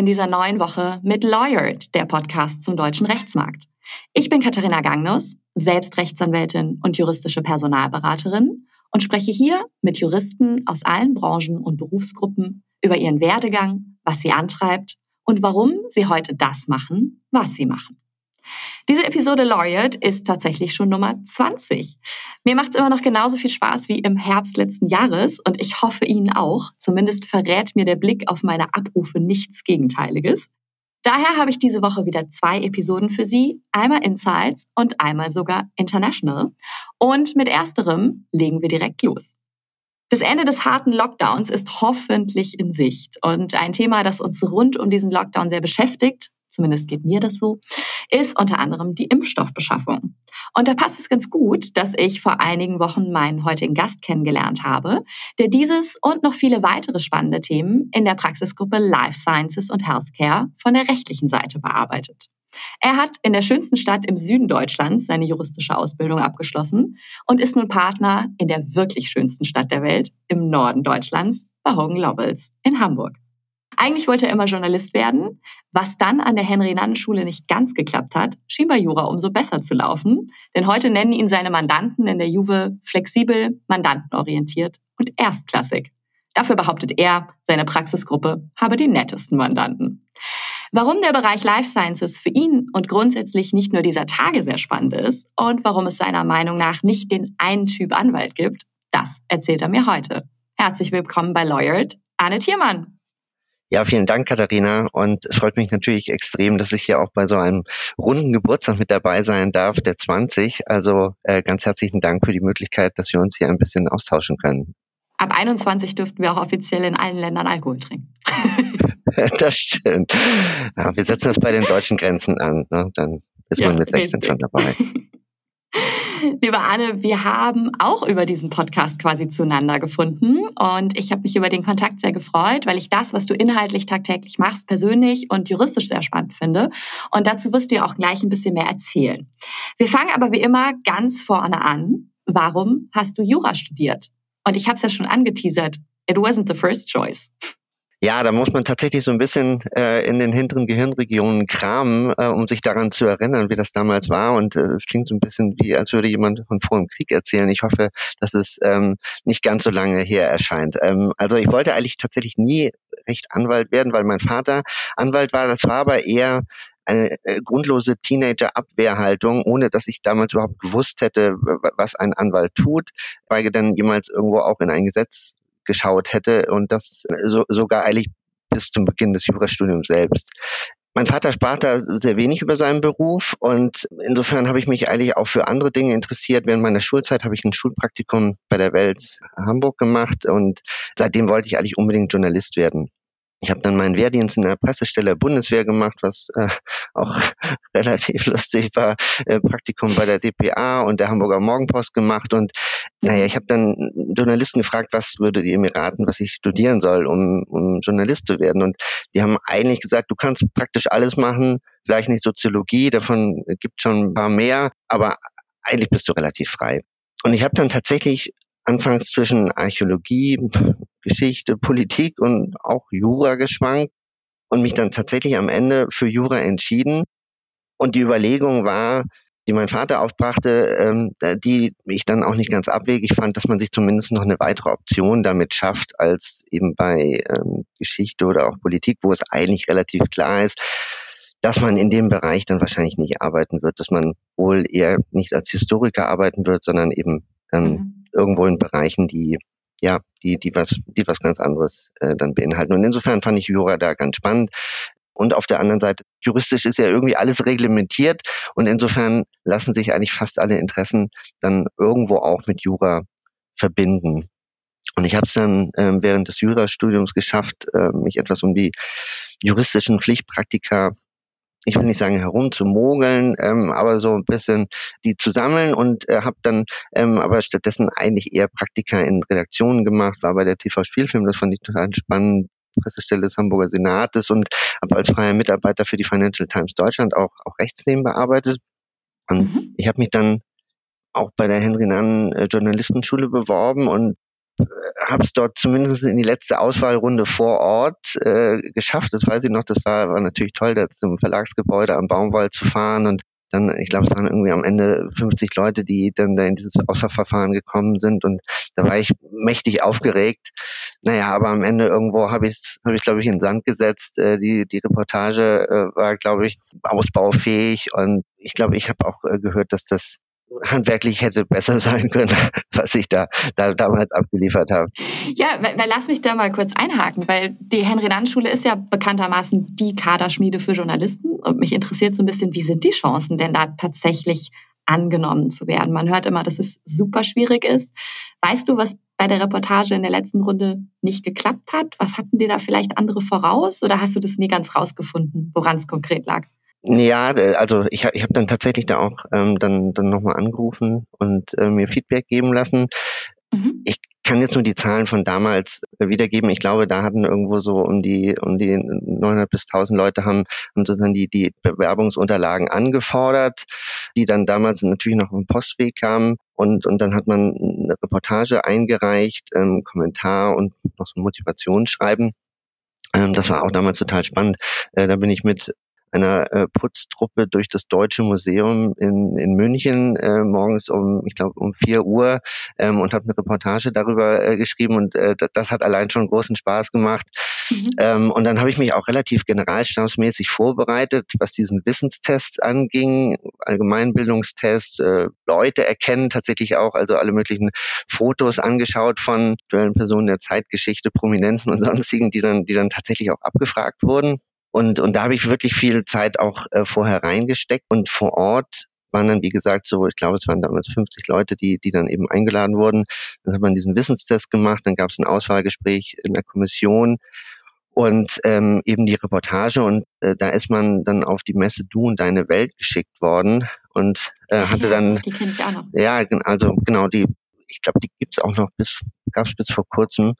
In dieser neuen Woche mit Lawyered, der Podcast zum deutschen Rechtsmarkt. Ich bin Katharina Gangnus, selbst Rechtsanwältin und juristische Personalberaterin und spreche hier mit Juristen aus allen Branchen und Berufsgruppen über ihren Werdegang, was sie antreibt und warum sie heute das machen, was sie machen. Diese Episode Laureate ist tatsächlich schon Nummer 20. Mir macht es immer noch genauso viel Spaß wie im Herbst letzten Jahres und ich hoffe Ihnen auch. Zumindest verrät mir der Blick auf meine Abrufe nichts Gegenteiliges. Daher habe ich diese Woche wieder zwei Episoden für Sie, einmal Insights und einmal sogar International. Und mit ersterem legen wir direkt los. Das Ende des harten Lockdowns ist hoffentlich in Sicht und ein Thema, das uns rund um diesen Lockdown sehr beschäftigt, zumindest geht mir das so, ist unter anderem die Impfstoffbeschaffung. Und da passt es ganz gut, dass ich vor einigen Wochen meinen heutigen Gast kennengelernt habe, der dieses und noch viele weitere spannende Themen in der Praxisgruppe Life Sciences und Healthcare von der rechtlichen Seite bearbeitet. Er hat in der schönsten Stadt im Süden Deutschlands seine juristische Ausbildung abgeschlossen und ist nun Partner in der wirklich schönsten Stadt der Welt im Norden Deutschlands bei Hogan Lovells in Hamburg. Eigentlich wollte er immer Journalist werden, was dann an der Henry-Nannen-Schule nicht ganz geklappt hat, schien bei Jura umso besser zu laufen, denn heute nennen ihn seine Mandanten in der Juve flexibel, mandantenorientiert und erstklassig. Dafür behauptet er, seine Praxisgruppe habe die nettesten Mandanten. Warum der Bereich Life Sciences für ihn und grundsätzlich nicht nur dieser Tage sehr spannend ist und warum es seiner Meinung nach nicht den einen Typ Anwalt gibt, das erzählt er mir heute. Herzlich willkommen bei Lawyered, Anne Thiermann. Ja, vielen Dank, Katharina. Und es freut mich natürlich extrem, dass ich hier auch bei so einem runden Geburtstag mit dabei sein darf, der 20. Also äh, ganz herzlichen Dank für die Möglichkeit, dass wir uns hier ein bisschen austauschen können. Ab 21 dürften wir auch offiziell in allen Ländern Alkohol trinken. das stimmt. Ja, wir setzen das bei den deutschen Grenzen an. Ne? Dann ist ja, man mit 16 richtig. schon dabei. Liebe Anne, wir haben auch über diesen Podcast quasi zueinander gefunden und ich habe mich über den Kontakt sehr gefreut, weil ich das, was du inhaltlich tagtäglich machst, persönlich und juristisch sehr spannend finde. Und dazu wirst du ja auch gleich ein bisschen mehr erzählen. Wir fangen aber wie immer ganz vorne an. Warum hast du Jura studiert? Und ich habe es ja schon angeteasert. It wasn't the first choice. Ja, da muss man tatsächlich so ein bisschen äh, in den hinteren Gehirnregionen kramen, äh, um sich daran zu erinnern, wie das damals war. Und äh, es klingt so ein bisschen wie, als würde jemand von vor dem Krieg erzählen. Ich hoffe, dass es ähm, nicht ganz so lange her erscheint. Ähm, also ich wollte eigentlich tatsächlich nie recht Anwalt werden, weil mein Vater Anwalt war. Das war aber eher eine äh, grundlose Teenager-Abwehrhaltung, ohne dass ich damals überhaupt gewusst hätte, was ein Anwalt tut, weil dann jemals irgendwo auch in ein Gesetz geschaut hätte und das so, sogar eigentlich bis zum Beginn des Jurastudiums selbst. Mein Vater sprach da sehr wenig über seinen Beruf und insofern habe ich mich eigentlich auch für andere Dinge interessiert. Während meiner Schulzeit habe ich ein Schulpraktikum bei der Welt Hamburg gemacht und seitdem wollte ich eigentlich unbedingt Journalist werden. Ich habe dann meinen Wehrdienst in der Pressestelle der Bundeswehr gemacht, was äh, auch relativ lustig war. Äh, Praktikum bei der DPA und der Hamburger Morgenpost gemacht. Und naja, ich habe dann Journalisten gefragt, was würdet ihr mir raten, was ich studieren soll, um, um Journalist zu werden. Und die haben eigentlich gesagt, du kannst praktisch alles machen, vielleicht nicht Soziologie, davon gibt schon ein paar mehr, aber eigentlich bist du relativ frei. Und ich habe dann tatsächlich anfangs zwischen Archäologie, Geschichte, Politik und auch Jura geschwankt und mich dann tatsächlich am Ende für Jura entschieden. Und die Überlegung war, die mein Vater aufbrachte, ähm, die ich dann auch nicht ganz abwegig fand, dass man sich zumindest noch eine weitere Option damit schafft, als eben bei ähm, Geschichte oder auch Politik, wo es eigentlich relativ klar ist, dass man in dem Bereich dann wahrscheinlich nicht arbeiten wird, dass man wohl eher nicht als Historiker arbeiten wird, sondern eben ähm, mhm irgendwo in Bereichen, die ja, die, die was, die was ganz anderes äh, dann beinhalten. Und insofern fand ich Jura da ganz spannend. Und auf der anderen Seite, juristisch ist ja irgendwie alles reglementiert und insofern lassen sich eigentlich fast alle Interessen dann irgendwo auch mit Jura verbinden. Und ich habe es dann äh, während des Jurastudiums geschafft, äh, mich etwas um die juristischen Pflichtpraktika ich will nicht sagen herumzumogeln, ähm, aber so ein bisschen die zu sammeln und äh, habe dann ähm, aber stattdessen eigentlich eher Praktika in Redaktionen gemacht, war bei der TV Spielfilm, das fand ich total spannend, Pressestelle des Hamburger Senates und habe als freier Mitarbeiter für die Financial Times Deutschland auch, auch Rechtsthemen bearbeitet. Und mhm. ich habe mich dann auch bei der Henry Nannen äh, Journalistenschule beworben und habe es dort zumindest in die letzte Auswahlrunde vor Ort äh, geschafft. Das weiß ich noch. Das war, war natürlich toll, da zum Verlagsgebäude am Baumwall zu fahren und dann, ich glaube, es waren irgendwie am Ende 50 Leute, die dann da in dieses Auswahlverfahren gekommen sind und da war ich mächtig aufgeregt. Naja, aber am Ende irgendwo habe ich es, habe ich glaube ich in den Sand gesetzt. Äh, die die Reportage äh, war, glaube ich, ausbaufähig und ich glaube, ich habe auch äh, gehört, dass das handwerklich hätte besser sein können, was ich da, da damals abgeliefert habe. Ja, weil, lass mich da mal kurz einhaken, weil die Henry-Nann-Schule ist ja bekanntermaßen die Kaderschmiede für Journalisten und mich interessiert so ein bisschen, wie sind die Chancen denn da tatsächlich angenommen zu werden? Man hört immer, dass es super schwierig ist. Weißt du, was bei der Reportage in der letzten Runde nicht geklappt hat? Was hatten dir da vielleicht andere voraus oder hast du das nie ganz rausgefunden, woran es konkret lag? Ja, also ich, ich habe dann tatsächlich da auch ähm, dann, dann nochmal angerufen und äh, mir Feedback geben lassen. Mhm. Ich kann jetzt nur die Zahlen von damals wiedergeben. Ich glaube, da hatten irgendwo so um die um die 900 bis 1000 Leute haben, haben sozusagen die die Bewerbungsunterlagen angefordert, die dann damals natürlich noch im Postweg kamen und und dann hat man eine Reportage eingereicht, ähm, Kommentar und noch so ein Motivationsschreiben. Ähm, das war auch damals total spannend. Äh, da bin ich mit einer äh, Putztruppe durch das Deutsche Museum in, in München äh, morgens um, ich glaube, um vier Uhr ähm, und habe eine Reportage darüber äh, geschrieben und äh, das hat allein schon großen Spaß gemacht. Mhm. Ähm, und dann habe ich mich auch relativ generalstabsmäßig vorbereitet, was diesen Wissenstest anging, Allgemeinbildungstest, äh, Leute erkennen tatsächlich auch, also alle möglichen Fotos angeschaut von aktuellen Personen der Zeitgeschichte, Prominenten und sonstigen, die dann, die dann tatsächlich auch abgefragt wurden. Und, und da habe ich wirklich viel Zeit auch äh, vorher reingesteckt. Und vor Ort waren dann, wie gesagt, so, ich glaube, es waren damals 50 Leute, die, die dann eben eingeladen wurden. Dann hat man diesen Wissenstest gemacht, dann gab es ein Auswahlgespräch in der Kommission und ähm, eben die Reportage und äh, da ist man dann auf die Messe Du und deine Welt geschickt worden und äh, hatte ja, dann die kenne ich auch noch. Ja, also genau die ich glaube, die gibt's auch noch bis gab's bis vor kurzem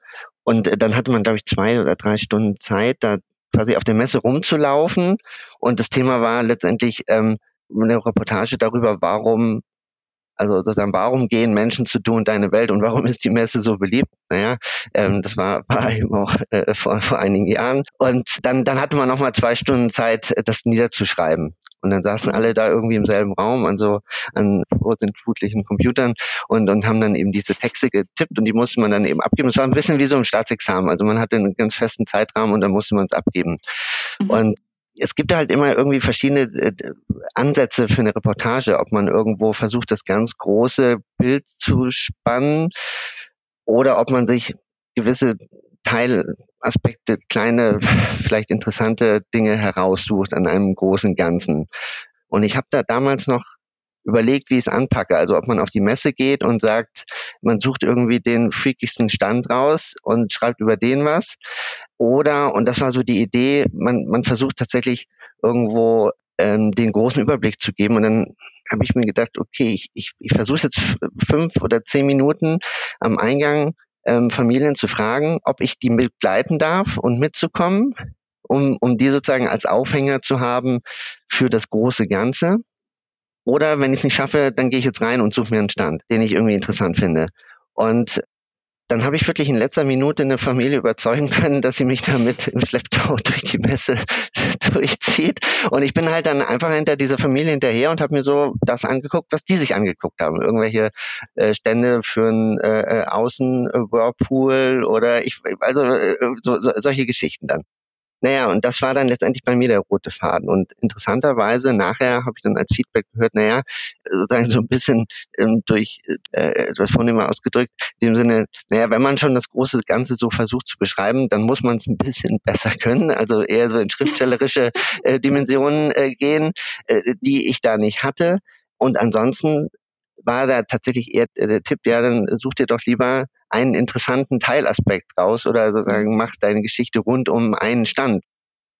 und äh, dann hatte man glaube ich zwei oder drei Stunden Zeit da quasi auf der Messe rumzulaufen. Und das Thema war letztendlich ähm, eine Reportage darüber, warum also sozusagen, warum gehen Menschen zu Du und Deine Welt und warum ist die Messe so beliebt? Naja, ähm, das war, war eben auch äh, vor, vor einigen Jahren. Und dann, dann hatte man nochmal zwei Stunden Zeit, das niederzuschreiben. Und dann saßen alle da irgendwie im selben Raum an so an vorsintflutlichen Computern und, und haben dann eben diese Texte getippt und die musste man dann eben abgeben. Es war ein bisschen wie so ein Staatsexamen. Also man hatte einen ganz festen Zeitrahmen und dann musste man es abgeben. Mhm. Und es gibt halt immer irgendwie verschiedene äh, Ansätze für eine Reportage, ob man irgendwo versucht, das ganz große Bild zu spannen oder ob man sich gewisse Teilaspekte, kleine, vielleicht interessante Dinge heraussucht an einem großen Ganzen. Und ich habe da damals noch überlegt, wie ich es anpacke. Also ob man auf die Messe geht und sagt, man sucht irgendwie den freakigsten Stand raus und schreibt über den was. Oder, und das war so die Idee, man, man versucht tatsächlich irgendwo ähm, den großen Überblick zu geben. Und dann habe ich mir gedacht, okay, ich, ich, ich versuche jetzt fünf oder zehn Minuten am Eingang ähm, Familien zu fragen, ob ich die begleiten darf und mitzukommen, um, um die sozusagen als Aufhänger zu haben für das große Ganze. Oder wenn ich es nicht schaffe, dann gehe ich jetzt rein und suche mir einen Stand, den ich irgendwie interessant finde. Und dann habe ich wirklich in letzter Minute eine Familie überzeugen können, dass sie mich damit im Schlepptau durch die Messe durchzieht. Und ich bin halt dann einfach hinter dieser Familie hinterher und habe mir so das angeguckt, was die sich angeguckt haben. Irgendwelche äh, Stände für einen äh, äh Außen-Whirlpool oder ich, also äh, so, so, solche Geschichten dann. Naja, und das war dann letztendlich bei mir der rote Faden. Und interessanterweise, nachher habe ich dann als Feedback gehört, naja, sozusagen so ein bisschen ähm, durch äh, etwas vornehmer ausgedrückt, in dem Sinne, naja, wenn man schon das große Ganze so versucht zu beschreiben, dann muss man es ein bisschen besser können, also eher so in schriftstellerische äh, Dimensionen äh, gehen, äh, die ich da nicht hatte. Und ansonsten war da tatsächlich eher der Tipp, ja, dann such dir doch lieber einen interessanten Teilaspekt raus oder sozusagen mach deine Geschichte rund um einen Stand.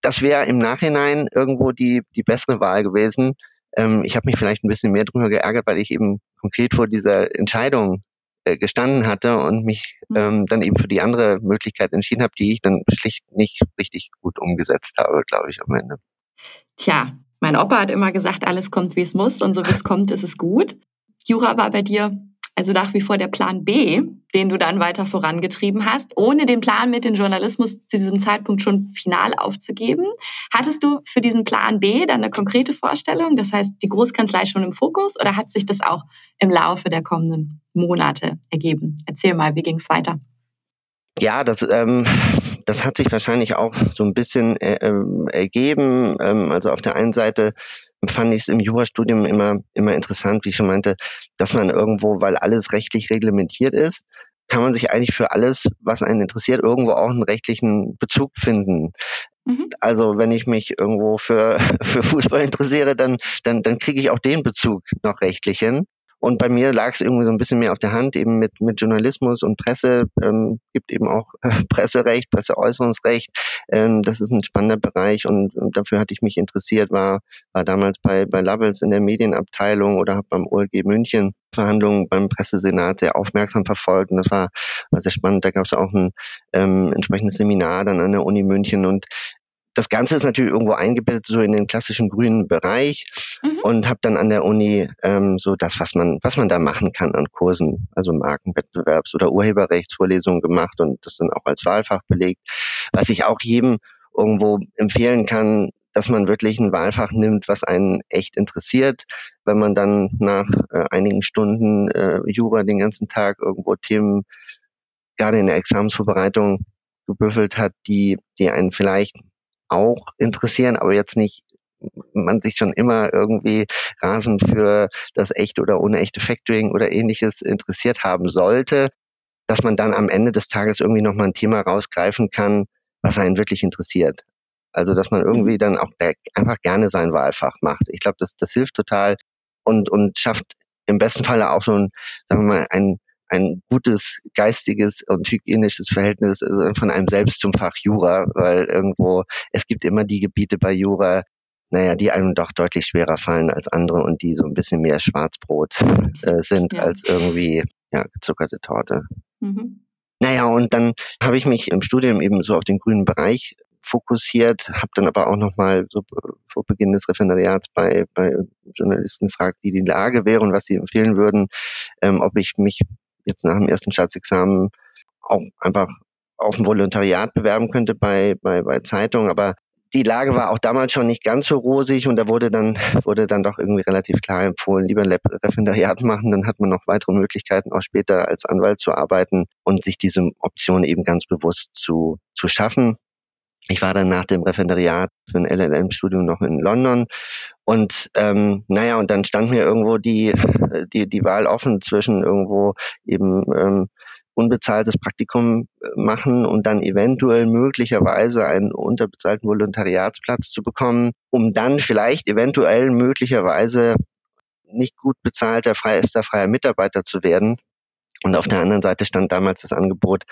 Das wäre im Nachhinein irgendwo die, die bessere Wahl gewesen. Ähm, ich habe mich vielleicht ein bisschen mehr drüber geärgert, weil ich eben konkret vor dieser Entscheidung äh, gestanden hatte und mich mhm. ähm, dann eben für die andere Möglichkeit entschieden habe, die ich dann schlicht nicht richtig gut umgesetzt habe, glaube ich, am Ende. Tja, mein Opa hat immer gesagt, alles kommt, wie es muss und so wie es kommt, ist es gut. Jura war bei dir also nach wie vor der Plan B, den du dann weiter vorangetrieben hast, ohne den Plan mit dem Journalismus zu diesem Zeitpunkt schon final aufzugeben. Hattest du für diesen Plan B dann eine konkrete Vorstellung? Das heißt, die Großkanzlei schon im Fokus oder hat sich das auch im Laufe der kommenden Monate ergeben? Erzähl mal, wie ging es weiter? Ja, das, ähm, das hat sich wahrscheinlich auch so ein bisschen äh, ähm, ergeben. Ähm, also auf der einen Seite fand ich es im Jurastudium immer, immer interessant, wie ich schon meinte, dass man irgendwo, weil alles rechtlich reglementiert ist, kann man sich eigentlich für alles, was einen interessiert, irgendwo auch einen rechtlichen Bezug finden. Mhm. Also wenn ich mich irgendwo für, für Fußball interessiere, dann, dann, dann kriege ich auch den Bezug noch rechtlich hin. Und bei mir lag es irgendwie so ein bisschen mehr auf der Hand, eben mit, mit Journalismus und Presse. Ähm, gibt eben auch Presserecht, Presseäußerungsrecht. Ähm, das ist ein spannender Bereich und, und, dafür hatte ich mich interessiert, war, war damals bei, bei Lovells in der Medienabteilung oder habe beim OLG München Verhandlungen beim Pressesenat sehr aufmerksam verfolgt und das war, war sehr spannend. Da gab es auch ein ähm, entsprechendes Seminar dann an der Uni München und das Ganze ist natürlich irgendwo eingebettet so in den klassischen grünen Bereich mhm. und habe dann an der Uni ähm, so das, was man, was man da machen kann an Kursen, also Markenwettbewerbs- oder Urheberrechtsvorlesungen gemacht und das dann auch als Wahlfach belegt, was ich auch jedem irgendwo empfehlen kann, dass man wirklich ein Wahlfach nimmt, was einen echt interessiert. Wenn man dann nach äh, einigen Stunden äh, Jura den ganzen Tag irgendwo Themen gerade in der Examensvorbereitung gebüffelt hat, die, die einen vielleicht auch interessieren, aber jetzt nicht man sich schon immer irgendwie rasend für das echte oder unechte Factoring oder ähnliches interessiert haben sollte, dass man dann am Ende des Tages irgendwie nochmal ein Thema rausgreifen kann, was einen wirklich interessiert. Also, dass man irgendwie mhm. dann auch einfach gerne sein Wahlfach macht. Ich glaube, das, das hilft total und, und schafft im besten Falle auch so ein, sagen wir mal, ein, ein gutes geistiges und hygienisches Verhältnis also von einem selbst zum Fach Jura, weil irgendwo, es gibt immer die Gebiete bei Jura, naja, die einem doch deutlich schwerer fallen als andere und die so ein bisschen mehr Schwarzbrot äh, sind ja. als irgendwie ja, gezuckerte Torte. Mhm. Naja, und dann habe ich mich im Studium eben so auf den grünen Bereich fokussiert, habe dann aber auch nochmal so vor Beginn des Referendariats bei, bei Journalisten gefragt, wie die Lage wäre und was sie empfehlen würden, ähm, ob ich mich jetzt nach dem ersten Staatsexamen auch einfach auf ein Volontariat bewerben könnte bei, bei, bei Zeitungen, aber die Lage war auch damals schon nicht ganz so rosig und da wurde dann, wurde dann doch irgendwie relativ klar empfohlen, lieber ein Referendariat machen, dann hat man noch weitere Möglichkeiten, auch später als Anwalt zu arbeiten und sich diese Option eben ganz bewusst zu, zu schaffen. Ich war dann nach dem Referendariat für ein LLM-Studium noch in London und ähm, naja, und dann stand mir irgendwo die, die, die Wahl offen zwischen irgendwo eben ähm, unbezahltes Praktikum äh, machen und dann eventuell möglicherweise einen unterbezahlten Volontariatsplatz zu bekommen, um dann vielleicht eventuell möglicherweise nicht gut bezahlter freiester freier Mitarbeiter zu werden. Und auf der anderen Seite stand damals das Angebot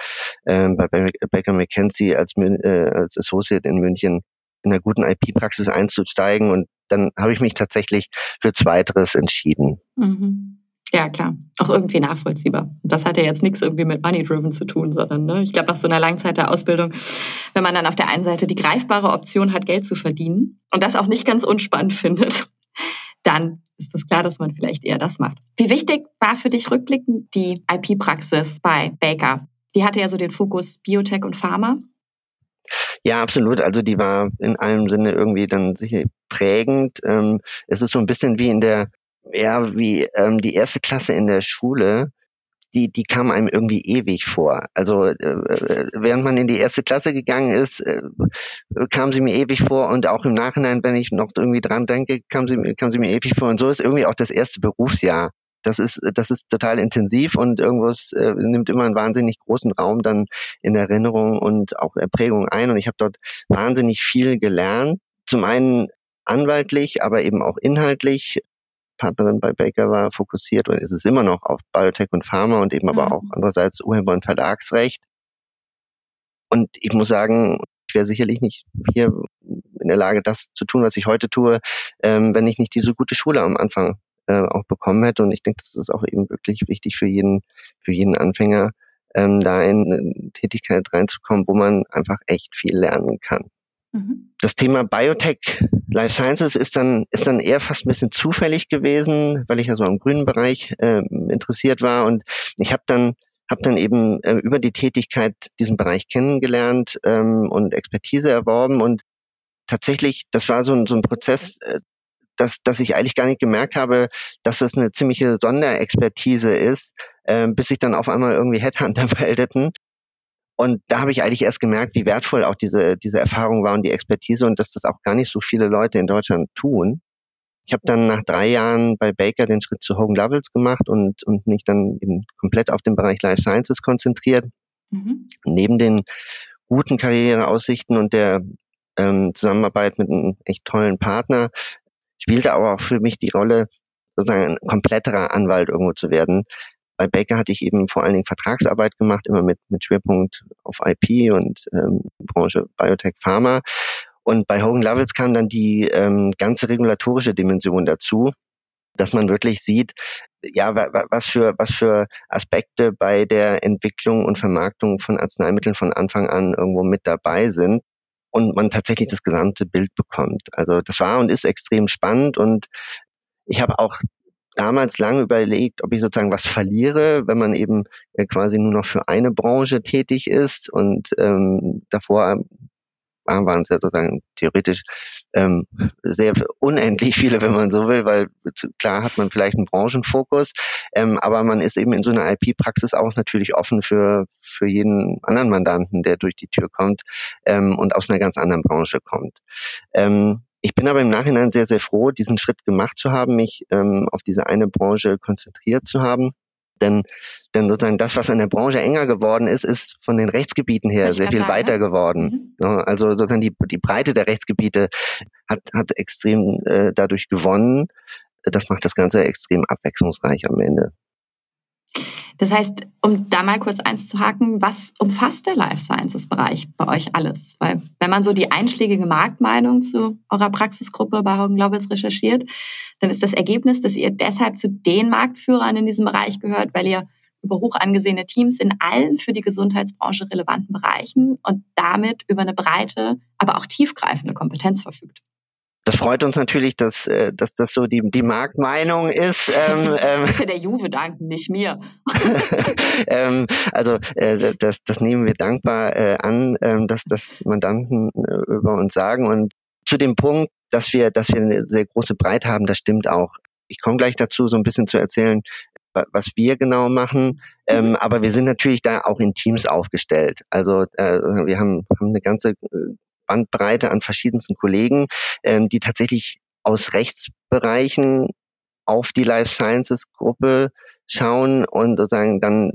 äh, bei Baker McKenzie als, äh, als Associate in München in einer guten IP-Praxis einzusteigen. Und dann habe ich mich tatsächlich für Zweiteres entschieden. Mhm. Ja, klar. Auch irgendwie nachvollziehbar. Das hat ja jetzt nichts irgendwie mit Money-Driven zu tun, sondern ne, ich glaube, nach so einer langen Zeit der Ausbildung, wenn man dann auf der einen Seite die greifbare Option hat, Geld zu verdienen und das auch nicht ganz unspannend findet, dann ist es klar, dass man vielleicht eher das macht. Wie wichtig war für dich rückblickend die IP-Praxis bei Baker? Die hatte ja so den Fokus Biotech und Pharma. Ja, absolut. Also die war in einem Sinne irgendwie dann sicher prägend. Ähm, es ist so ein bisschen wie in der ja, wie ähm, die erste Klasse in der Schule, die, die kam einem irgendwie ewig vor. Also äh, äh, während man in die erste Klasse gegangen ist, äh, kam sie mir ewig vor und auch im Nachhinein, wenn ich noch irgendwie dran denke, kam sie, kam sie mir ewig vor. Und so ist irgendwie auch das erste Berufsjahr. Das ist, das ist total intensiv und irgendwas äh, nimmt immer einen wahnsinnig großen Raum dann in Erinnerung und auch Erprägung ein. Und ich habe dort wahnsinnig viel gelernt. Zum einen anwaltlich, aber eben auch inhaltlich. Partnerin bei Baker war, fokussiert und ist es immer noch auf Biotech und Pharma und eben mhm. aber auch andererseits Urheber- und Verlagsrecht. Und ich muss sagen, ich wäre sicherlich nicht hier in der Lage, das zu tun, was ich heute tue, ähm, wenn ich nicht diese gute Schule am Anfang äh, auch bekommen hätte. Und ich denke, das ist auch eben wirklich wichtig für jeden, für jeden Anfänger, ähm, da in eine Tätigkeit reinzukommen, wo man einfach echt viel lernen kann. Mhm. das Thema Biotech, Life Sciences ist dann, ist dann eher fast ein bisschen zufällig gewesen, weil ich ja so am grünen Bereich äh, interessiert war. Und ich habe dann habe dann eben äh, über die Tätigkeit diesen Bereich kennengelernt ähm, und Expertise erworben und tatsächlich, das war so ein, so ein Prozess, äh, dass, dass ich eigentlich gar nicht gemerkt habe, dass es eine ziemliche Sonderexpertise ist, äh, bis sich dann auf einmal irgendwie Headhunter meldeten und da habe ich eigentlich erst gemerkt, wie wertvoll auch diese, diese Erfahrung war und die Expertise und dass das auch gar nicht so viele Leute in Deutschland tun. Ich habe dann nach drei Jahren bei Baker den Schritt zu Hogan Lovells gemacht und, und mich dann eben komplett auf den Bereich Life Sciences konzentriert. Mhm. Neben den guten Karriereaussichten und der ähm, Zusammenarbeit mit einem echt tollen Partner spielte aber auch für mich die Rolle, sozusagen ein kompletterer Anwalt irgendwo zu werden, bei Baker hatte ich eben vor allen Dingen Vertragsarbeit gemacht, immer mit, mit Schwerpunkt auf IP und ähm, Branche Biotech Pharma. Und bei Hogan Lovells kam dann die ähm, ganze regulatorische Dimension dazu, dass man wirklich sieht, ja, was für, was für Aspekte bei der Entwicklung und Vermarktung von Arzneimitteln von Anfang an irgendwo mit dabei sind und man tatsächlich das gesamte Bild bekommt. Also das war und ist extrem spannend und ich habe auch damals lange überlegt, ob ich sozusagen was verliere, wenn man eben äh, quasi nur noch für eine Branche tätig ist. Und ähm, davor waren es ja sozusagen theoretisch ähm, sehr unendlich viele, wenn man so will, weil klar hat man vielleicht einen Branchenfokus, ähm, aber man ist eben in so einer IP-Praxis auch natürlich offen für, für jeden anderen Mandanten, der durch die Tür kommt ähm, und aus einer ganz anderen Branche kommt. Ähm, ich bin aber im Nachhinein sehr, sehr froh, diesen Schritt gemacht zu haben, mich ähm, auf diese eine Branche konzentriert zu haben. Denn, denn sozusagen das, was an der Branche enger geworden ist, ist von den Rechtsgebieten her sehr viel sagen, weiter geworden. Mhm. Also sozusagen die, die Breite der Rechtsgebiete hat, hat extrem äh, dadurch gewonnen. Das macht das Ganze extrem abwechslungsreich am Ende. Das heißt, um da mal kurz eins zu haken, was umfasst der Life Sciences Bereich bei euch alles? Weil wenn man so die einschlägige Marktmeinung zu eurer Praxisgruppe bei Hogan Lovells recherchiert, dann ist das Ergebnis, dass ihr deshalb zu den Marktführern in diesem Bereich gehört, weil ihr über hoch angesehene Teams in allen für die Gesundheitsbranche relevanten Bereichen und damit über eine breite, aber auch tiefgreifende Kompetenz verfügt das freut uns natürlich, dass, äh, dass das so die, die Marktmeinung ist. Ähm, ähm, ja der Juve danken, nicht mir. ähm, also äh, das, das nehmen wir dankbar äh, an, ähm, dass das Mandanten äh, über uns sagen. Und zu dem Punkt, dass wir, dass wir eine sehr große Breite haben, das stimmt auch. Ich komme gleich dazu, so ein bisschen zu erzählen, was wir genau machen. Ähm, mhm. aber wir sind natürlich da auch in Teams aufgestellt. Also äh, wir haben, haben eine ganze äh, Bandbreite an verschiedensten Kollegen, ähm, die tatsächlich aus Rechtsbereichen auf die Life Sciences Gruppe schauen und sozusagen dann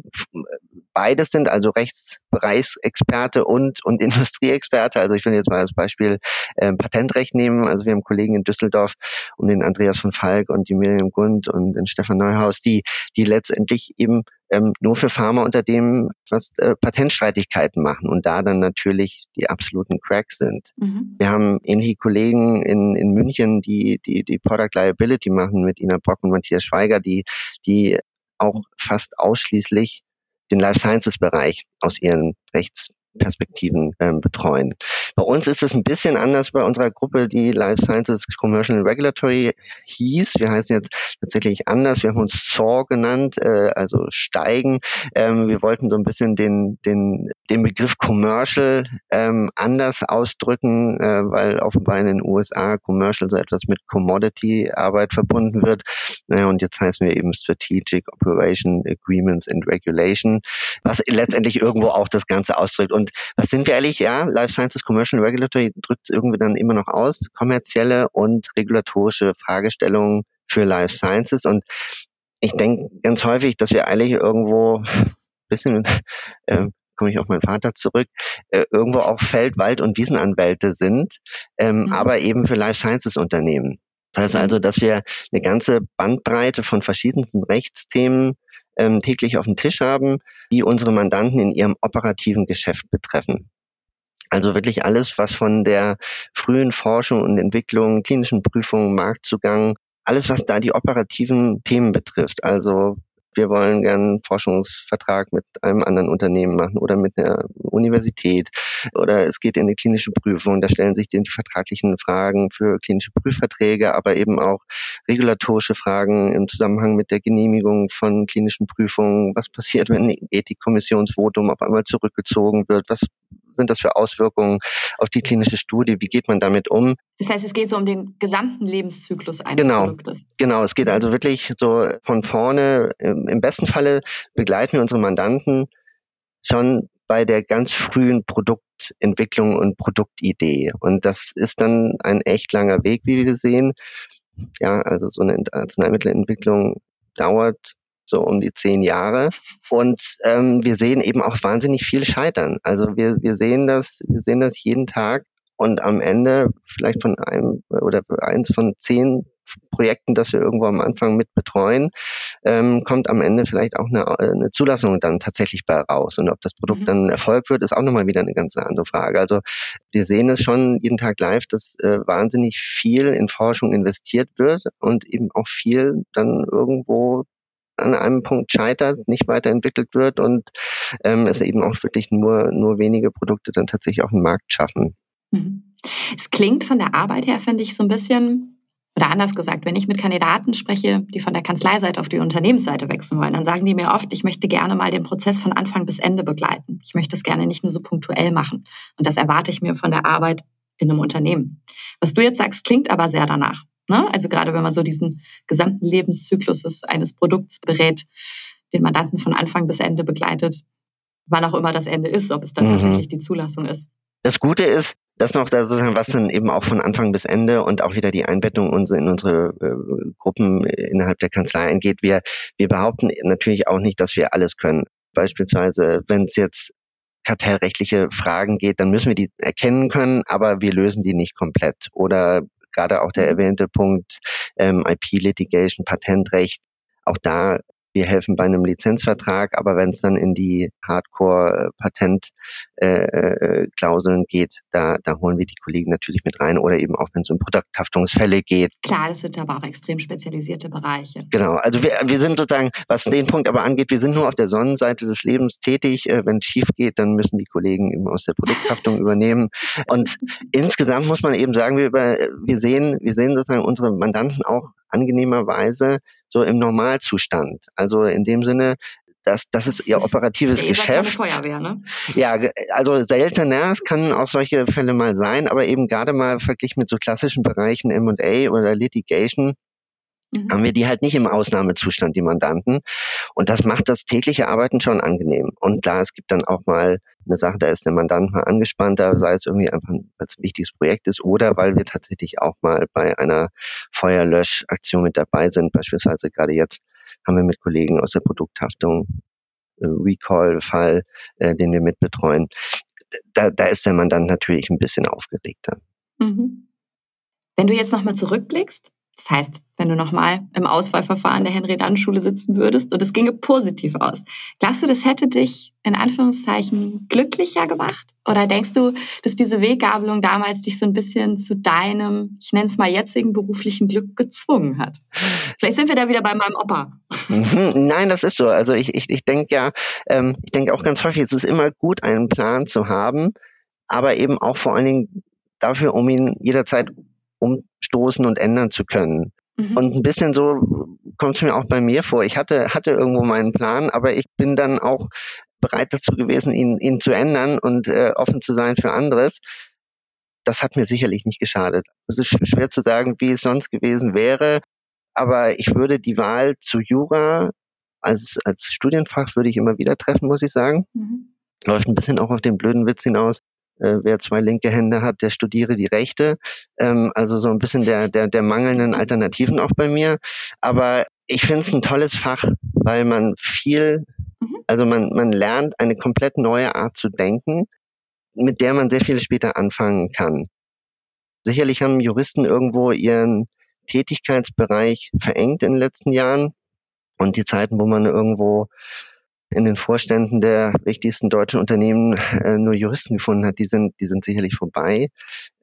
beides sind, also Rechtsbereichsexperte und, und Industrieexperte. Also ich will jetzt mal als Beispiel äh, Patentrecht nehmen. Also wir haben Kollegen in Düsseldorf und den Andreas von Falk und die Miriam Gund und den Stefan Neuhaus, die, die letztendlich eben ähm, nur für Pharmaunternehmen was äh, Patentstreitigkeiten machen und da dann natürlich die absoluten Cracks sind. Mhm. Wir haben ähnliche Kollegen in, in München, die, die die Product Liability machen mit Ina Brock und Matthias Schweiger, die, die auch fast ausschließlich den Life Sciences Bereich aus ihren Rechts Perspektiven ähm, betreuen. Bei uns ist es ein bisschen anders bei unserer Gruppe, die Life Sciences Commercial and Regulatory hieß. Wir heißen jetzt tatsächlich anders. Wir haben uns SAW genannt, äh, also steigen. Ähm, wir wollten so ein bisschen den, den, den Begriff Commercial ähm, anders ausdrücken, äh, weil offenbar in den USA Commercial so etwas mit Commodity-Arbeit verbunden wird. Äh, und jetzt heißen wir eben Strategic Operation Agreements and Regulation, was letztendlich irgendwo auch das Ganze ausdrückt. Und was sind wir ehrlich? Ja, Life Sciences Commercial Regulatory drückt es irgendwie dann immer noch aus. Kommerzielle und regulatorische Fragestellungen für Life Sciences. Und ich denke ganz häufig, dass wir eigentlich irgendwo bisschen, äh, komme ich auf meinen Vater zurück, äh, irgendwo auch Feld-, Wald- und Wiesenanwälte sind, ähm, mhm. aber eben für Life Sciences Unternehmen. Das heißt also, dass wir eine ganze Bandbreite von verschiedensten Rechtsthemen ähm, täglich auf dem Tisch haben, die unsere Mandanten in ihrem operativen Geschäft betreffen. Also wirklich alles, was von der frühen Forschung und Entwicklung, klinischen Prüfungen, Marktzugang, alles, was da die operativen Themen betrifft. Also wir wollen gern einen Forschungsvertrag mit einem anderen Unternehmen machen oder mit einer Universität oder es geht in die klinische Prüfung. Da stellen sich die vertraglichen Fragen für klinische Prüfverträge, aber eben auch regulatorische Fragen im Zusammenhang mit der Genehmigung von klinischen Prüfungen. Was passiert, wenn ein Ethikkommissionsvotum auf einmal zurückgezogen wird? Was sind das für Auswirkungen auf die klinische Studie? Wie geht man damit um? Das heißt, es geht so um den gesamten Lebenszyklus eines genau, Produktes. Genau, es geht also wirklich so von vorne. Im besten Falle begleiten wir unsere Mandanten schon bei der ganz frühen Produktentwicklung und Produktidee. Und das ist dann ein echt langer Weg, wie wir sehen. Ja, also so eine Arzneimittelentwicklung dauert so um die zehn Jahre. Und ähm, wir sehen eben auch wahnsinnig viel Scheitern. Also wir, wir sehen das, wir sehen das jeden Tag und am Ende vielleicht von einem oder eins von zehn Projekten, das wir irgendwo am Anfang mit betreuen, ähm, kommt am Ende vielleicht auch eine, eine, Zulassung dann tatsächlich bei raus. Und ob das Produkt mhm. dann ein Erfolg wird, ist auch nochmal wieder eine ganz andere Frage. Also wir sehen es schon jeden Tag live, dass äh, wahnsinnig viel in Forschung investiert wird und eben auch viel dann irgendwo an einem Punkt scheitert, nicht weiterentwickelt wird und ähm, es eben auch wirklich nur, nur wenige Produkte dann tatsächlich auch einen Markt schaffen. Mhm. Es klingt von der Arbeit her, finde ich, so ein bisschen, oder anders gesagt, wenn ich mit Kandidaten spreche, die von der Kanzleiseite auf die Unternehmensseite wechseln wollen, dann sagen die mir oft, ich möchte gerne mal den Prozess von Anfang bis Ende begleiten. Ich möchte es gerne nicht nur so punktuell machen. Und das erwarte ich mir von der Arbeit in einem Unternehmen. Was du jetzt sagst, klingt aber sehr danach. Ne? Also gerade wenn man so diesen gesamten Lebenszyklus eines Produkts berät, den Mandanten von Anfang bis Ende begleitet, wann auch immer das Ende ist, ob es dann mhm. tatsächlich die Zulassung ist. Das Gute ist, das noch da sozusagen, was dann eben auch von Anfang bis Ende und auch wieder die Einbettung in unsere äh, Gruppen innerhalb der Kanzlei eingeht. Wir, wir behaupten natürlich auch nicht, dass wir alles können. Beispielsweise, wenn es jetzt kartellrechtliche Fragen geht, dann müssen wir die erkennen können, aber wir lösen die nicht komplett. Oder gerade auch der erwähnte Punkt ähm, IP-Litigation, Patentrecht, auch da wir helfen bei einem Lizenzvertrag, aber wenn es dann in die Hardcore-Patent-Klauseln äh, äh, geht, da, da holen wir die Kollegen natürlich mit rein oder eben auch, wenn es um Produkthaftungsfälle geht. Klar, das sind aber auch extrem spezialisierte Bereiche. Genau, also wir, wir sind sozusagen, was den Punkt aber angeht, wir sind nur auf der Sonnenseite des Lebens tätig. Äh, wenn es schief geht, dann müssen die Kollegen eben aus der Produkthaftung übernehmen. Und insgesamt muss man eben sagen, wir, über, wir, sehen, wir sehen sozusagen unsere Mandanten auch angenehmerweise so im Normalzustand. Also in dem Sinne, das, das ist ihr operatives ihr Geschäft. Keine Feuerwehr, ne? Ja, also seltener, es kann auch solche Fälle mal sein, aber eben gerade mal verglichen mit so klassischen Bereichen M&A oder Litigation, mhm. haben wir die halt nicht im Ausnahmezustand, die Mandanten. Und das macht das tägliche Arbeiten schon angenehm. Und klar, es gibt dann auch mal eine Sache, da ist der Mandant mal angespannter, sei es irgendwie einfach, ein wichtiges Projekt ist oder weil wir tatsächlich auch mal bei einer Feuerlöschaktion mit dabei sind. Beispielsweise gerade jetzt haben wir mit Kollegen aus der Produkthaftung äh, Recall-Fall, äh, den wir mitbetreuen. Da, da ist der Mandant natürlich ein bisschen aufgeregter. Mhm. Wenn du jetzt nochmal zurückblickst, das heißt, wenn du nochmal im Auswahlverfahren der Henry-Dann-Schule sitzen würdest und es ginge positiv aus, glaubst du, das hätte dich in Anführungszeichen glücklicher gemacht? Oder denkst du, dass diese Weggabelung damals dich so ein bisschen zu deinem, ich nenne es mal jetzigen beruflichen Glück gezwungen hat? Vielleicht sind wir da wieder bei meinem Opa. Mhm, nein, das ist so. Also ich, ich, ich denke ja, ähm, ich denke auch ganz häufig, es ist immer gut, einen Plan zu haben, aber eben auch vor allen Dingen dafür, um ihn jederzeit umstoßen und ändern zu können. Mhm. Und ein bisschen so kommt es mir auch bei mir vor. Ich hatte, hatte irgendwo meinen Plan, aber ich bin dann auch bereit dazu gewesen, ihn, ihn zu ändern und äh, offen zu sein für anderes. Das hat mir sicherlich nicht geschadet. Es ist schwer zu sagen, wie es sonst gewesen wäre, aber ich würde die Wahl zu Jura als, als Studienfach würde ich immer wieder treffen, muss ich sagen. Mhm. Läuft ein bisschen auch auf den blöden Witz hinaus, äh, wer zwei linke Hände hat, der studiere die rechte. Ähm, also so ein bisschen der, der, der mangelnden Alternativen auch bei mir. Aber ich finde es ein tolles Fach, weil man viel, mhm. also man, man lernt eine komplett neue Art zu denken, mit der man sehr viel später anfangen kann. Sicherlich haben Juristen irgendwo ihren Tätigkeitsbereich verengt in den letzten Jahren. Und die Zeiten, wo man irgendwo in den Vorständen der wichtigsten deutschen Unternehmen äh, nur Juristen gefunden hat, die sind, die sind sicherlich vorbei.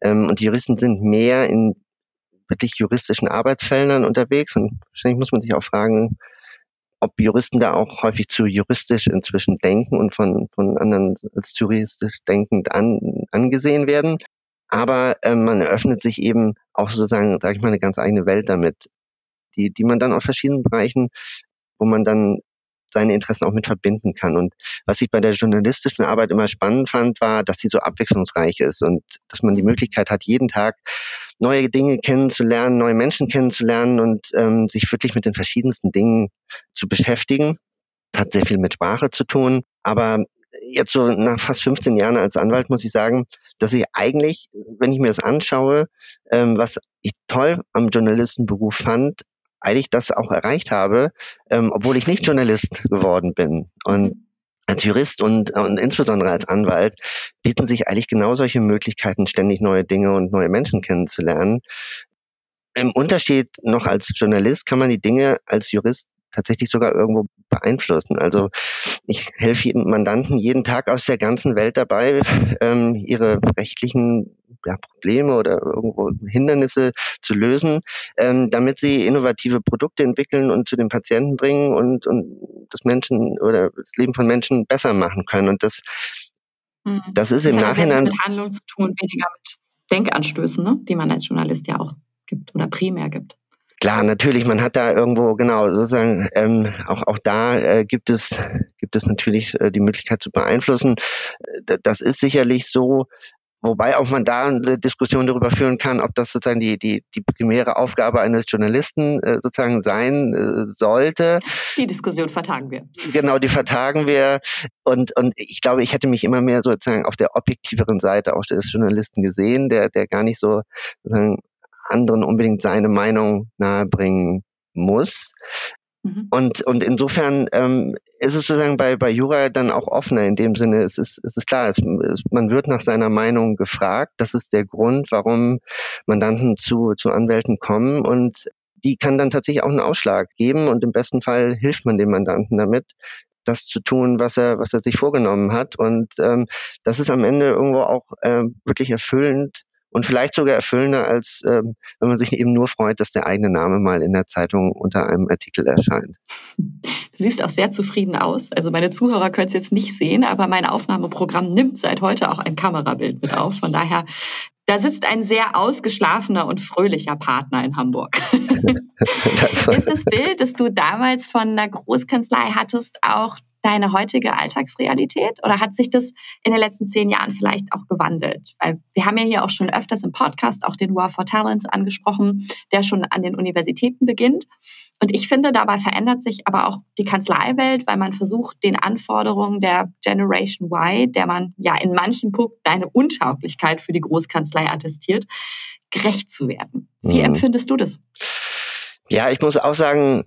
Ähm, und die Juristen sind mehr in wirklich juristischen Arbeitsfeldern unterwegs. Und wahrscheinlich muss man sich auch fragen, ob Juristen da auch häufig zu juristisch inzwischen denken und von, von anderen als juristisch denkend an, angesehen werden. Aber äh, man eröffnet sich eben auch sozusagen, sage ich mal, eine ganz eigene Welt damit, die, die man dann aus verschiedenen Bereichen, wo man dann seine Interessen auch mit verbinden kann. Und was ich bei der journalistischen Arbeit immer spannend fand, war, dass sie so abwechslungsreich ist und dass man die Möglichkeit hat, jeden Tag neue Dinge kennenzulernen, neue Menschen kennenzulernen und ähm, sich wirklich mit den verschiedensten Dingen zu beschäftigen. Das hat sehr viel mit Sprache zu tun, aber jetzt so nach fast 15 Jahren als Anwalt muss ich sagen, dass ich eigentlich, wenn ich mir das anschaue, ähm, was ich toll am Journalistenberuf fand, eigentlich das auch erreicht habe, ähm, obwohl ich nicht Journalist geworden bin. Und mhm. als Jurist und, und insbesondere als Anwalt bieten sich eigentlich genau solche Möglichkeiten, ständig neue Dinge und neue Menschen kennenzulernen. Im Unterschied noch als Journalist kann man die Dinge als Jurist tatsächlich sogar irgendwo beeinflussen. Also ich helfe Mandanten jeden Tag aus der ganzen Welt dabei, ähm, ihre rechtlichen ja, Probleme oder irgendwo Hindernisse zu lösen, ähm, damit sie innovative Produkte entwickeln und zu den Patienten bringen und, und das Menschen oder das Leben von Menschen besser machen können. Und das, mhm. das ist das im Nachhinein. mit Handlung zu tun, weniger mit Denkanstößen, ne? die man als Journalist ja auch gibt oder primär gibt. Klar, natürlich, man hat da irgendwo, genau, sozusagen, ähm, auch, auch da äh, gibt es, gibt es natürlich äh, die Möglichkeit zu beeinflussen. Äh, das ist sicherlich so, Wobei auch man da eine Diskussion darüber führen kann, ob das sozusagen die, die, die primäre Aufgabe eines Journalisten äh, sozusagen sein äh, sollte. Die Diskussion vertagen wir. Genau, die vertagen wir. Und, und ich glaube, ich hätte mich immer mehr sozusagen auf der objektiveren Seite auch des Journalisten gesehen, der, der gar nicht so sozusagen anderen unbedingt seine Meinung nahebringen muss. Mhm. Und, und insofern ähm, ist es sozusagen bei, bei Jura dann auch offener in dem Sinne, es ist, es ist klar, es, es, man wird nach seiner Meinung gefragt. Das ist der Grund, warum Mandanten zu, zu Anwälten kommen und die kann dann tatsächlich auch einen Ausschlag geben und im besten Fall hilft man dem Mandanten damit, das zu tun, was er, was er sich vorgenommen hat. Und ähm, das ist am Ende irgendwo auch äh, wirklich erfüllend, und vielleicht sogar erfüllender, als ähm, wenn man sich eben nur freut, dass der eigene Name mal in der Zeitung unter einem Artikel erscheint. Du siehst auch sehr zufrieden aus. Also meine Zuhörer können es jetzt nicht sehen, aber mein Aufnahmeprogramm nimmt seit heute auch ein Kamerabild mit auf. Von daher da sitzt ein sehr ausgeschlafener und fröhlicher Partner in Hamburg. ist das Bild, das du damals von der Großkanzlei hattest, auch deine heutige Alltagsrealität oder hat sich das in den letzten zehn Jahren vielleicht auch gewandelt? Weil wir haben ja hier auch schon öfters im Podcast auch den War for Talents angesprochen, der schon an den Universitäten beginnt. Und ich finde, dabei verändert sich aber auch die Kanzleiwelt, weil man versucht, den Anforderungen der Generation Y, der man ja in manchen Punkten eine Untauglichkeit für die Großkanzlei attestiert, gerecht zu werden. Wie mhm. empfindest du das? Ja, ich muss auch sagen,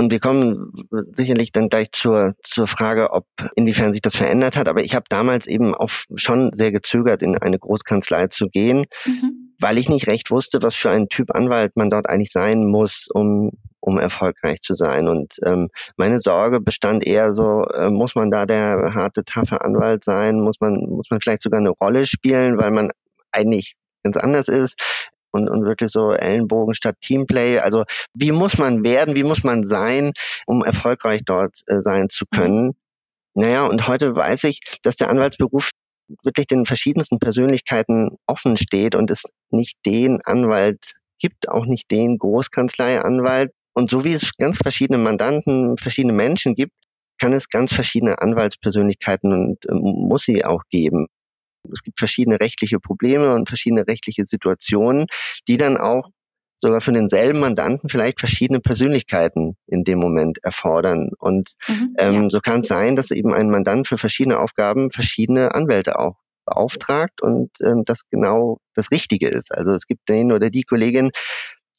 und wir kommen sicherlich dann gleich zur, zur Frage, ob inwiefern sich das verändert hat. Aber ich habe damals eben auch schon sehr gezögert, in eine Großkanzlei zu gehen, mhm. weil ich nicht recht wusste, was für ein Typ Anwalt man dort eigentlich sein muss, um um erfolgreich zu sein. Und ähm, meine Sorge bestand eher so, äh, muss man da der harte, taffe Anwalt sein? Muss man, muss man vielleicht sogar eine Rolle spielen, weil man eigentlich ganz anders ist? Und, und wirklich so Ellenbogen statt Teamplay. Also wie muss man werden, wie muss man sein, um erfolgreich dort äh, sein zu mhm. können? Naja, und heute weiß ich, dass der Anwaltsberuf wirklich den verschiedensten Persönlichkeiten offen steht und es nicht den Anwalt gibt, auch nicht den Großkanzleianwalt. Und so wie es ganz verschiedene Mandanten, verschiedene Menschen gibt, kann es ganz verschiedene Anwaltspersönlichkeiten und äh, muss sie auch geben. Es gibt verschiedene rechtliche Probleme und verschiedene rechtliche Situationen, die dann auch sogar für denselben Mandanten vielleicht verschiedene Persönlichkeiten in dem Moment erfordern. Und mhm, ähm, ja. so kann es sein, dass eben ein Mandant für verschiedene Aufgaben verschiedene Anwälte auch beauftragt und ähm, das genau das Richtige ist. Also es gibt den oder die Kollegin,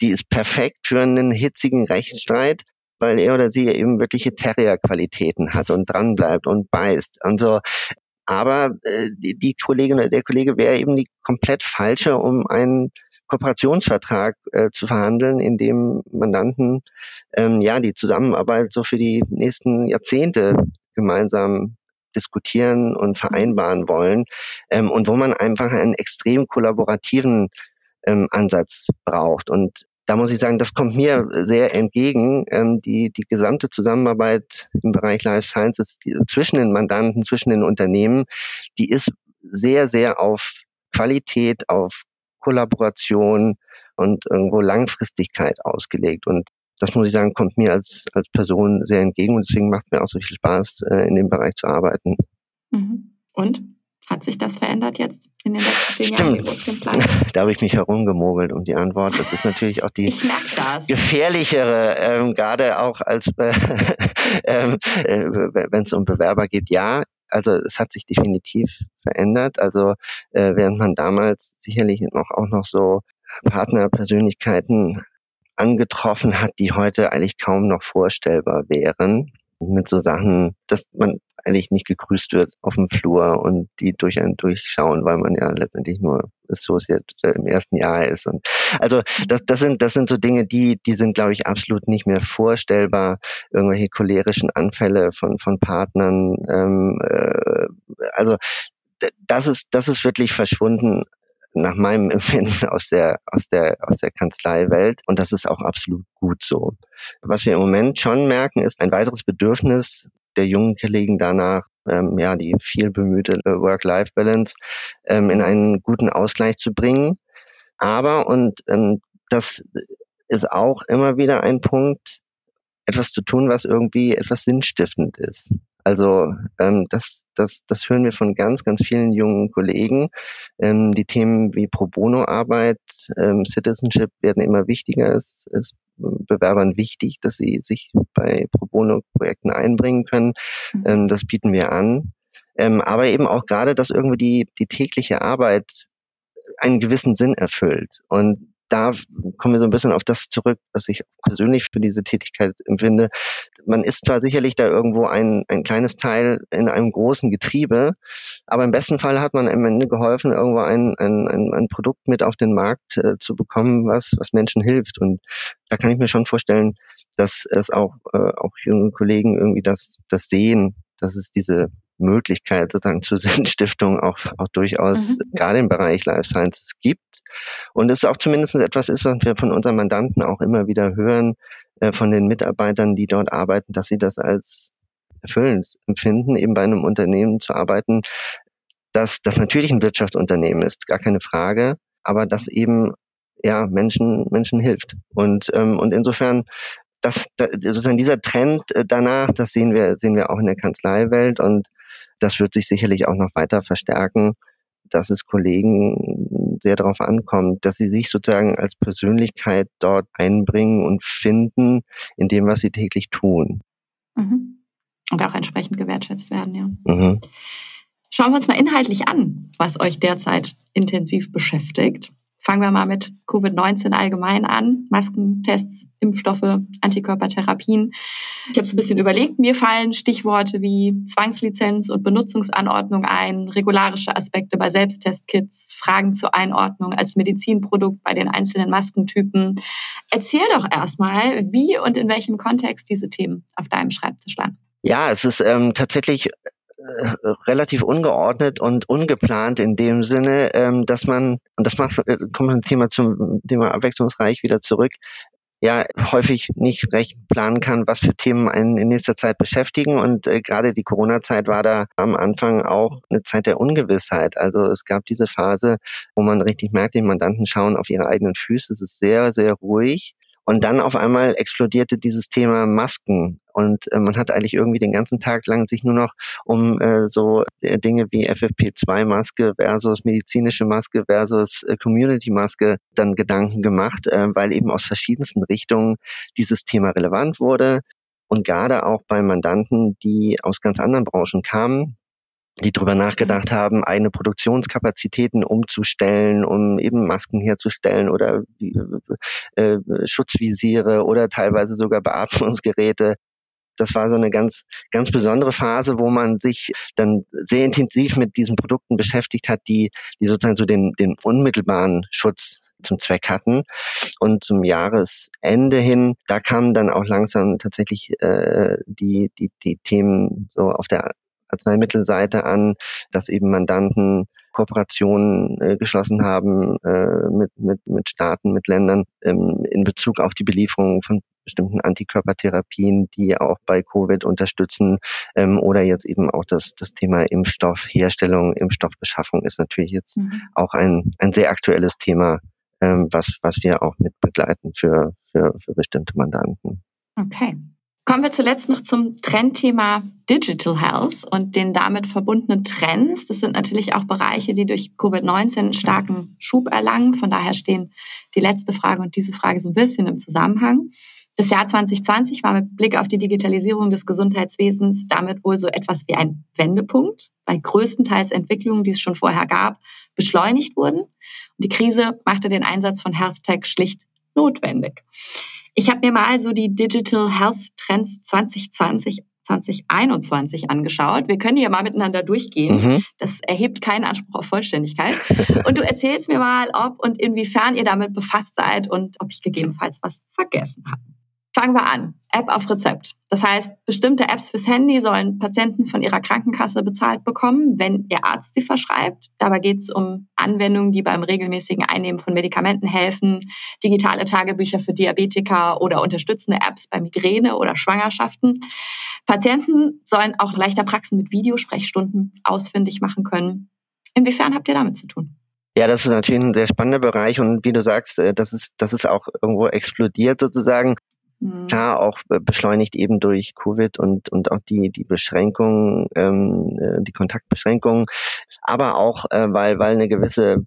die ist perfekt für einen hitzigen Rechtsstreit, weil er oder sie eben wirkliche Terrier-Qualitäten hat und dranbleibt und beißt. Und so aber äh, die, die Kollegin oder der Kollege wäre eben die komplett falsche, um einen Kooperationsvertrag äh, zu verhandeln, in dem Mandanten ähm, ja die Zusammenarbeit so für die nächsten Jahrzehnte gemeinsam diskutieren und vereinbaren wollen ähm, und wo man einfach einen extrem kollaborativen ähm, Ansatz braucht. Und da muss ich sagen, das kommt mir sehr entgegen. Ähm, die, die gesamte Zusammenarbeit im Bereich Life Sciences die, zwischen den Mandanten, zwischen den Unternehmen, die ist sehr, sehr auf Qualität, auf Kollaboration und irgendwo Langfristigkeit ausgelegt. Und das muss ich sagen, kommt mir als, als Person sehr entgegen und deswegen macht mir auch so viel Spaß, äh, in dem Bereich zu arbeiten. Mhm. Und? Hat sich das verändert jetzt in den letzten zehn Jahren? Da habe ich mich herumgemogelt um die Antwort. Das ist natürlich auch die gefährlichere, ähm, gerade auch als äh, äh, wenn es um Bewerber geht. Ja, also es hat sich definitiv verändert. Also äh, während man damals sicherlich noch auch noch so Partnerpersönlichkeiten angetroffen hat, die heute eigentlich kaum noch vorstellbar wären. Mit so Sachen, dass man eigentlich nicht gegrüßt wird auf dem Flur und die durch einen durchschauen, weil man ja letztendlich nur Associate im ersten Jahr ist. Und also das, das sind das sind so Dinge, die die sind, glaube ich, absolut nicht mehr vorstellbar. Irgendwelche cholerischen Anfälle von von Partnern. Ähm, äh, also das ist das ist wirklich verschwunden nach meinem Empfinden aus der, aus der, aus der Kanzleiwelt. Und das ist auch absolut gut so. Was wir im Moment schon merken, ist ein weiteres Bedürfnis der jungen Kollegen danach, ähm, ja, die viel bemühte äh, Work-Life-Balance ähm, in einen guten Ausgleich zu bringen. Aber, und ähm, das ist auch immer wieder ein Punkt, etwas zu tun, was irgendwie etwas sinnstiftend ist. Also ähm, das, das, das hören wir von ganz, ganz vielen jungen Kollegen. Ähm, die Themen wie Pro Bono-Arbeit, ähm, Citizenship werden immer wichtiger. Es ist Bewerbern wichtig, dass sie sich bei Pro Bono-Projekten einbringen können. Mhm. Ähm, das bieten wir an. Ähm, aber eben auch gerade, dass irgendwie die, die tägliche Arbeit einen gewissen Sinn erfüllt. Und da kommen wir so ein bisschen auf das zurück, was ich persönlich für diese Tätigkeit empfinde. Man ist zwar sicherlich da irgendwo ein, ein kleines Teil in einem großen Getriebe, aber im besten Fall hat man am Ende geholfen, irgendwo ein, ein, ein, ein Produkt mit auf den Markt äh, zu bekommen, was, was Menschen hilft. Und da kann ich mir schon vorstellen, dass es auch, äh, auch junge Kollegen irgendwie das, das sehen, dass es diese Möglichkeit sozusagen zur Sinnstiftung auch, auch durchaus mhm. gerade im Bereich Life Sciences gibt. Und es auch zumindest etwas ist, was wir von unseren Mandanten auch immer wieder hören, äh, von den Mitarbeitern, die dort arbeiten, dass sie das als erfüllend empfinden, eben bei einem Unternehmen zu arbeiten, dass das natürlich ein Wirtschaftsunternehmen ist, gar keine Frage, aber das eben ja Menschen Menschen hilft und ähm, und insofern das, das sozusagen dieser Trend äh, danach, das sehen wir sehen wir auch in der Kanzleiwelt und das wird sich sicherlich auch noch weiter verstärken, dass es Kollegen sehr darauf ankommt, dass sie sich sozusagen als Persönlichkeit dort einbringen und finden in dem, was sie täglich tun. Mhm. Und auch entsprechend gewertschätzt werden, ja. Mhm. Schauen wir uns mal inhaltlich an, was euch derzeit intensiv beschäftigt. Fangen wir mal mit Covid-19 allgemein an. Maskentests, Impfstoffe, Antikörpertherapien. Ich habe so ein bisschen überlegt, mir fallen Stichworte wie Zwangslizenz und Benutzungsanordnung ein, regularische Aspekte bei Selbsttestkits, Fragen zur Einordnung als Medizinprodukt bei den einzelnen Maskentypen. Erzähl doch erstmal, wie und in welchem Kontext diese Themen auf deinem Schreibtisch landen. Ja, es ist ähm, tatsächlich relativ ungeordnet und ungeplant in dem Sinne, ähm, dass man, und das macht, äh, kommt ein Thema zum Thema abwechslungsreich wieder zurück, ja häufig nicht recht planen kann, was für Themen einen in nächster Zeit beschäftigen. Und äh, gerade die Corona-Zeit war da am Anfang auch eine Zeit der Ungewissheit. Also es gab diese Phase, wo man richtig merkt, die Mandanten schauen auf ihre eigenen Füße. Es ist sehr, sehr ruhig. Und dann auf einmal explodierte dieses Thema Masken. Und äh, man hat eigentlich irgendwie den ganzen Tag lang sich nur noch um äh, so äh, Dinge wie FFP2-Maske versus medizinische Maske versus äh, Community-Maske dann Gedanken gemacht, äh, weil eben aus verschiedensten Richtungen dieses Thema relevant wurde. Und gerade auch bei Mandanten, die aus ganz anderen Branchen kamen, die darüber nachgedacht haben, eigene Produktionskapazitäten umzustellen, um eben Masken herzustellen oder äh, Schutzvisiere oder teilweise sogar Beatmungsgeräte. Das war so eine ganz, ganz besondere Phase, wo man sich dann sehr intensiv mit diesen Produkten beschäftigt hat, die, die sozusagen so den, den unmittelbaren Schutz zum Zweck hatten. Und zum Jahresende hin, da kamen dann auch langsam tatsächlich äh, die, die, die Themen so auf der Arzneimittelseite an, dass eben Mandanten Kooperationen äh, geschlossen haben äh, mit, mit, mit Staaten, mit Ländern ähm, in Bezug auf die Belieferung von bestimmten Antikörpertherapien, die auch bei Covid unterstützen ähm, oder jetzt eben auch das, das Thema Impfstoffherstellung, Impfstoffbeschaffung ist natürlich jetzt mhm. auch ein, ein sehr aktuelles Thema, ähm, was, was wir auch mit begleiten für, für, für bestimmte Mandanten. Okay. Kommen wir zuletzt noch zum Trendthema Digital Health und den damit verbundenen Trends. Das sind natürlich auch Bereiche, die durch Covid-19 einen starken Schub erlangen. Von daher stehen die letzte Frage und diese Frage so ein bisschen im Zusammenhang. Das Jahr 2020 war mit Blick auf die Digitalisierung des Gesundheitswesens damit wohl so etwas wie ein Wendepunkt, weil größtenteils Entwicklungen, die es schon vorher gab, beschleunigt wurden. Und die Krise machte den Einsatz von Health Tech schlicht notwendig. Ich habe mir mal so die Digital Health Trends 2020 2021 angeschaut. Wir können hier mal miteinander durchgehen. Mhm. Das erhebt keinen Anspruch auf Vollständigkeit. Und du erzählst mir mal, ob und inwiefern ihr damit befasst seid und ob ich gegebenenfalls was vergessen habe. Fangen wir an. App auf Rezept. Das heißt, bestimmte Apps fürs Handy sollen Patienten von ihrer Krankenkasse bezahlt bekommen, wenn ihr Arzt sie verschreibt. Dabei geht es um Anwendungen, die beim regelmäßigen Einnehmen von Medikamenten helfen, digitale Tagebücher für Diabetiker oder unterstützende Apps bei Migräne oder Schwangerschaften. Patienten sollen auch leichter Praxen mit Videosprechstunden ausfindig machen können. Inwiefern habt ihr damit zu tun? Ja, das ist natürlich ein sehr spannender Bereich und wie du sagst, äh, das ist, das ist auch irgendwo explodiert sozusagen. Mhm. Klar, auch beschleunigt eben durch Covid und, und auch die, die Beschränkungen, ähm, äh, die Kontaktbeschränkungen, aber auch, äh, weil, weil eine gewisse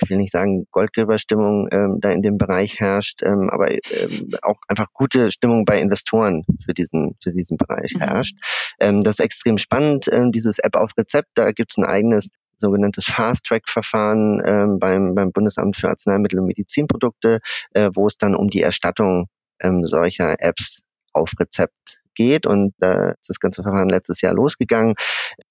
ich will nicht sagen Goldgräberstimmung ähm, da in dem Bereich herrscht, ähm, aber ähm, auch einfach gute Stimmung bei Investoren für diesen für diesen Bereich mhm. herrscht. Ähm, das ist extrem spannend, ähm, dieses App auf Rezept. Da gibt's ein eigenes sogenanntes Fast-Track-Verfahren ähm, beim, beim Bundesamt für Arzneimittel und Medizinprodukte, äh, wo es dann um die Erstattung ähm, solcher Apps auf Rezept geht. Und da ist das ganze Verfahren letztes Jahr losgegangen.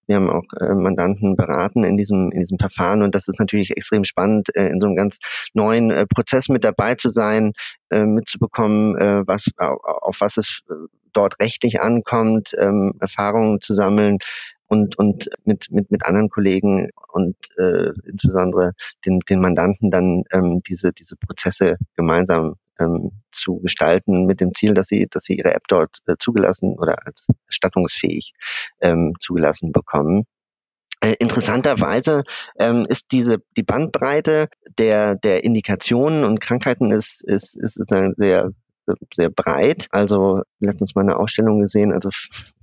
Wir haben auch äh, Mandanten beraten in diesem, in diesem Verfahren. Und das ist natürlich extrem spannend, äh, in so einem ganz neuen äh, Prozess mit dabei zu sein, äh, mitzubekommen, äh, was, auf, was es dort rechtlich ankommt, ähm, Erfahrungen zu sammeln, und, und mit, mit, mit anderen Kollegen und äh, insbesondere den, den Mandanten dann ähm, diese, diese Prozesse gemeinsam ähm, zu gestalten mit dem Ziel, dass sie, dass sie ihre App dort äh, zugelassen oder als erstattungsfähig ähm, zugelassen bekommen. Äh, interessanterweise ähm, ist diese die Bandbreite der der Indikationen und Krankheiten ist ist, ist sozusagen sehr sehr breit. Also letztens mal eine Ausstellung gesehen, also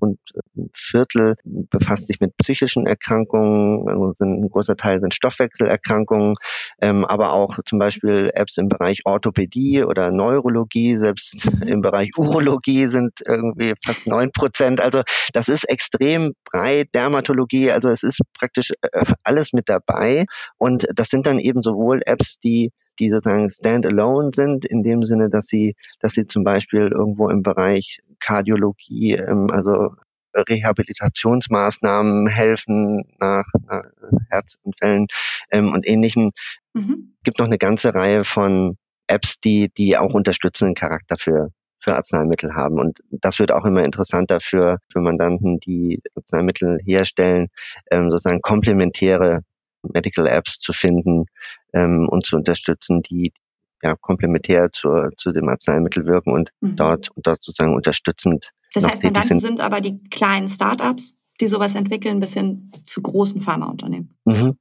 rund ein Viertel befasst sich mit psychischen Erkrankungen, also sind, ein großer Teil sind Stoffwechselerkrankungen, ähm, aber auch zum Beispiel Apps im Bereich Orthopädie oder Neurologie, selbst mhm. im Bereich Urologie sind irgendwie fast neun Prozent. Also das ist extrem breit, Dermatologie, also es ist praktisch äh, alles mit dabei und das sind dann eben sowohl Apps, die die sozusagen standalone sind, in dem Sinne, dass sie, dass sie zum Beispiel irgendwo im Bereich Kardiologie, ähm, also Rehabilitationsmaßnahmen helfen nach, nach Herzanfällen ähm, und ähnlichem. Mhm. gibt noch eine ganze Reihe von Apps, die, die auch unterstützenden Charakter für, für Arzneimittel haben. Und das wird auch immer interessanter für, für Mandanten, die Arzneimittel herstellen, ähm, sozusagen komplementäre Medical Apps zu finden ähm, und zu unterstützen, die ja, komplementär zur, zu dem Arzneimittel wirken und mhm. dort und dort sozusagen unterstützend. Das heißt, Mandanten sind. sind aber die kleinen Startups, die sowas entwickeln, bis hin zu großen Pharmaunternehmen. Mhm.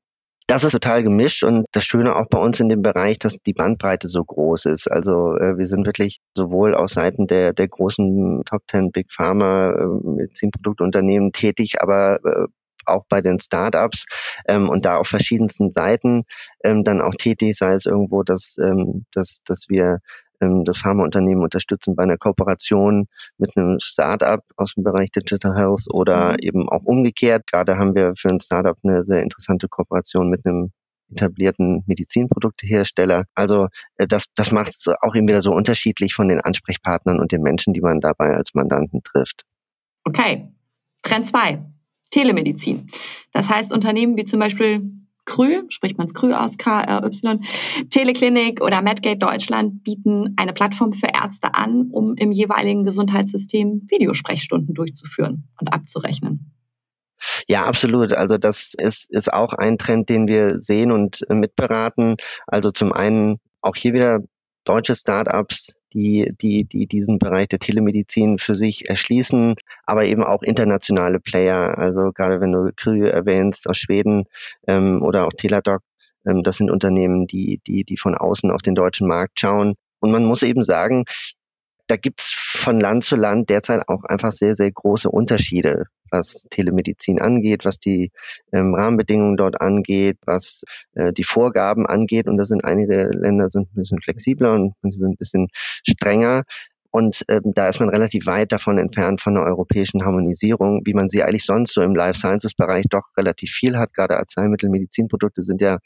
Das ist total gemischt und das Schöne auch bei uns in dem Bereich, dass die Bandbreite so groß ist. Also äh, wir sind wirklich sowohl aus Seiten der, der großen Top 10 Big Pharma äh, Medizinproduktunternehmen tätig, aber äh, auch bei den Startups ähm, und da auf verschiedensten Seiten ähm, dann auch tätig, sei es irgendwo, dass, ähm, dass, dass wir ähm, das Pharmaunternehmen unterstützen bei einer Kooperation mit einem Startup aus dem Bereich Digital Health oder mhm. eben auch umgekehrt. Gerade haben wir für ein Startup eine sehr interessante Kooperation mit einem etablierten Medizinproduktehersteller. Also äh, das, das macht es auch eben wieder so unterschiedlich von den Ansprechpartnern und den Menschen, die man dabei als Mandanten trifft. Okay, Trend 2. Telemedizin. Das heißt, Unternehmen wie zum Beispiel Krü, spricht man es Krü aus, KRY, Teleklinik oder Medgate Deutschland bieten eine Plattform für Ärzte an, um im jeweiligen Gesundheitssystem Videosprechstunden durchzuführen und abzurechnen. Ja, absolut. Also das ist, ist auch ein Trend, den wir sehen und mitberaten. Also zum einen auch hier wieder deutsche Startups, die, die, die diesen Bereich der Telemedizin für sich erschließen, aber eben auch internationale Player. Also gerade wenn du Krü erwähnst aus Schweden ähm, oder auch Teladoc, ähm, das sind Unternehmen, die, die, die von außen auf den deutschen Markt schauen. Und man muss eben sagen, da gibt's von Land zu Land derzeit auch einfach sehr, sehr große Unterschiede, was Telemedizin angeht, was die ähm, Rahmenbedingungen dort angeht, was äh, die Vorgaben angeht. Und da sind einige Länder sind ein bisschen flexibler und, und sind ein bisschen strenger. Und ähm, da ist man relativ weit davon entfernt von einer europäischen Harmonisierung, wie man sie eigentlich sonst so im Life Sciences Bereich doch relativ viel hat. Gerade Arzneimittel, Medizinprodukte sind ja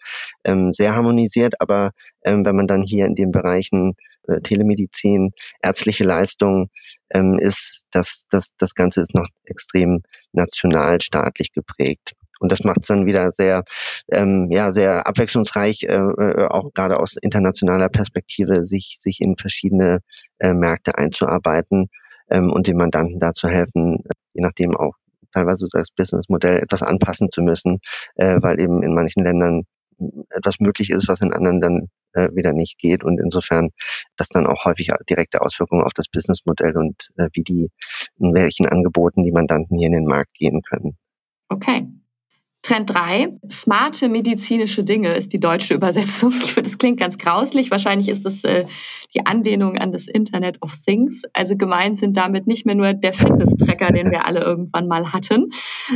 ähm, sehr harmonisiert, aber ähm, wenn man dann hier in den Bereichen äh, Telemedizin, ärztliche Leistungen, ähm, ist das, das, das Ganze ist noch extrem nationalstaatlich geprägt. Und das macht es dann wieder sehr, ähm, ja, sehr abwechslungsreich, äh, äh, auch gerade aus internationaler Perspektive, sich, sich in verschiedene äh, Märkte einzuarbeiten ähm, und den Mandanten da zu helfen, je nachdem auch teilweise das Businessmodell etwas anpassen zu müssen, äh, weil eben in manchen Ländern etwas möglich ist, was in anderen dann äh, wieder nicht geht und insofern das dann auch häufig direkte Auswirkungen auf das Businessmodell und äh, wie die in welchen Angeboten die Mandanten hier in den Markt gehen können. Okay, Trend 3, smarte medizinische Dinge ist die deutsche Übersetzung. Ich finde, das klingt ganz grauslich. Wahrscheinlich ist das äh, die Anlehnung an das Internet of Things. Also gemeint sind damit nicht mehr nur der Fitness-Tracker, den wir alle irgendwann mal hatten,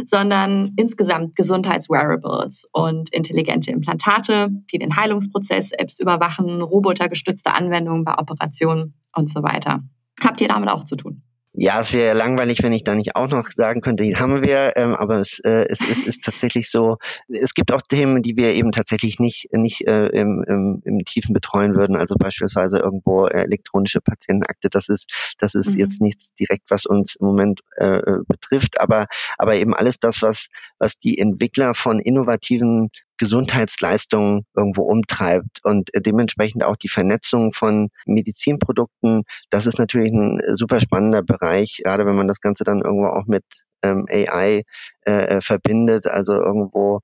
sondern insgesamt Gesundheitswearables und intelligente Implantate, die den Heilungsprozess selbst überwachen, robotergestützte Anwendungen bei Operationen und so weiter. Habt ihr damit auch zu tun? Ja, es wäre langweilig, wenn ich da nicht auch noch sagen könnte, die haben wir, ähm, aber es, äh, es, es ist tatsächlich so, es gibt auch Themen, die wir eben tatsächlich nicht, nicht äh, im, im, im Tiefen betreuen würden, also beispielsweise irgendwo elektronische Patientenakte, das ist, das ist mhm. jetzt nichts direkt, was uns im Moment äh, betrifft, aber, aber eben alles das, was, was die Entwickler von innovativen Gesundheitsleistungen irgendwo umtreibt und äh, dementsprechend auch die Vernetzung von Medizinprodukten. Das ist natürlich ein äh, super spannender Bereich, gerade wenn man das Ganze dann irgendwo auch mit ähm, AI äh, äh, verbindet. Also irgendwo,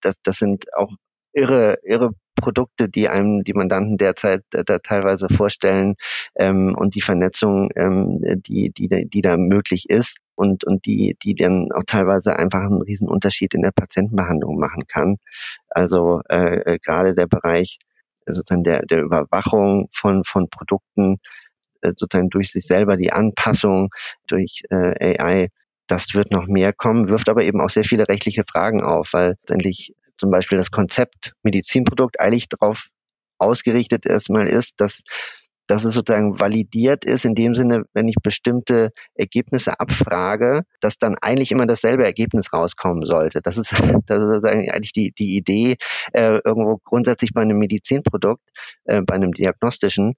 das, das sind auch irre, irre Produkte, die einem die Mandanten derzeit da teilweise vorstellen ähm, und die Vernetzung, ähm, die, die, die da möglich ist und, und die, die dann auch teilweise einfach einen riesen Unterschied in der Patientenbehandlung machen kann. Also äh, äh gerade der Bereich äh, sozusagen der, der Überwachung von, von Produkten, äh, sozusagen durch sich selber die Anpassung durch äh, AI, das wird noch mehr kommen, wirft aber eben auch sehr viele rechtliche Fragen auf, weil letztendlich zum Beispiel das Konzept Medizinprodukt eigentlich darauf ausgerichtet erstmal ist, dass dass es sozusagen validiert ist, in dem Sinne, wenn ich bestimmte Ergebnisse abfrage, dass dann eigentlich immer dasselbe Ergebnis rauskommen sollte. Das ist, das ist sozusagen eigentlich die, die Idee äh, irgendwo grundsätzlich bei einem Medizinprodukt, äh, bei einem diagnostischen.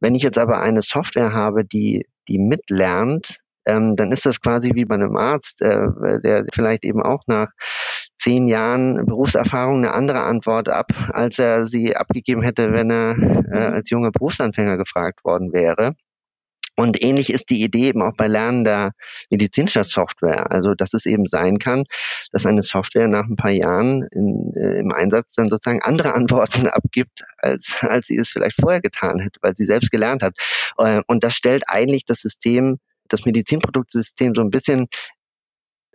Wenn ich jetzt aber eine Software habe, die, die mitlernt, ähm, dann ist das quasi wie bei einem Arzt, äh, der vielleicht eben auch nach zehn Jahren Berufserfahrung eine andere Antwort ab, als er sie abgegeben hätte, wenn er äh, mhm. als junger Berufsanfänger gefragt worden wäre. Und ähnlich ist die Idee eben auch bei Lernen der medizinischer Software. Also, dass es eben sein kann, dass eine Software nach ein paar Jahren in, äh, im Einsatz dann sozusagen andere Antworten abgibt, als, als sie es vielleicht vorher getan hätte, weil sie selbst gelernt hat. Äh, und das stellt eigentlich das System das Medizinproduktsystem so ein bisschen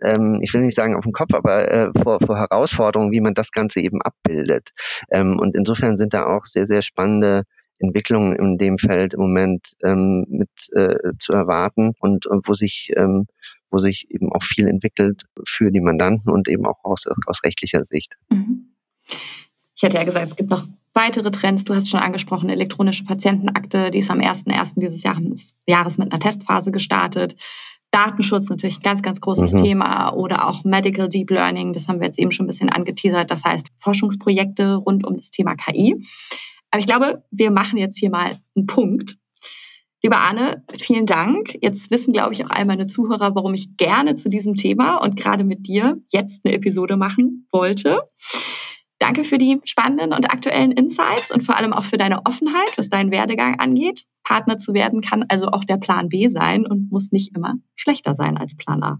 ähm, ich will nicht sagen auf den Kopf, aber äh, vor, vor Herausforderungen, wie man das Ganze eben abbildet. Ähm, und insofern sind da auch sehr, sehr spannende Entwicklungen in dem Feld im Moment ähm, mit äh, zu erwarten und, und wo sich ähm, wo sich eben auch viel entwickelt für die Mandanten und eben auch aus, aus rechtlicher Sicht. Mhm. Ich hatte ja gesagt, es gibt noch weitere Trends. Du hast schon angesprochen, elektronische Patientenakte, die ist am 1.1. dieses Jahres mit einer Testphase gestartet. Datenschutz natürlich ein ganz, ganz großes mhm. Thema oder auch Medical Deep Learning, das haben wir jetzt eben schon ein bisschen angeteasert, das heißt Forschungsprojekte rund um das Thema KI. Aber ich glaube, wir machen jetzt hier mal einen Punkt. Lieber Arne, vielen Dank. Jetzt wissen, glaube ich, auch all meine Zuhörer, warum ich gerne zu diesem Thema und gerade mit dir jetzt eine Episode machen wollte. Danke für die spannenden und aktuellen Insights und vor allem auch für deine Offenheit, was deinen Werdegang angeht. Partner zu werden kann also auch der Plan B sein und muss nicht immer schlechter sein als Plan A.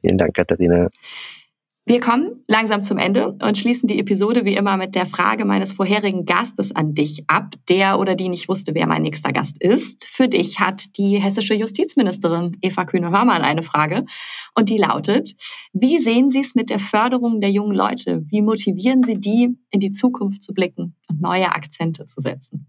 Vielen Dank, Katharina. Wir kommen langsam zum Ende und schließen die Episode wie immer mit der Frage meines vorherigen Gastes an dich ab, der oder die nicht wusste, wer mein nächster Gast ist. Für dich hat die hessische Justizministerin Eva Kühne-Hörmann eine Frage und die lautet, wie sehen Sie es mit der Förderung der jungen Leute? Wie motivieren Sie die, in die Zukunft zu blicken und neue Akzente zu setzen?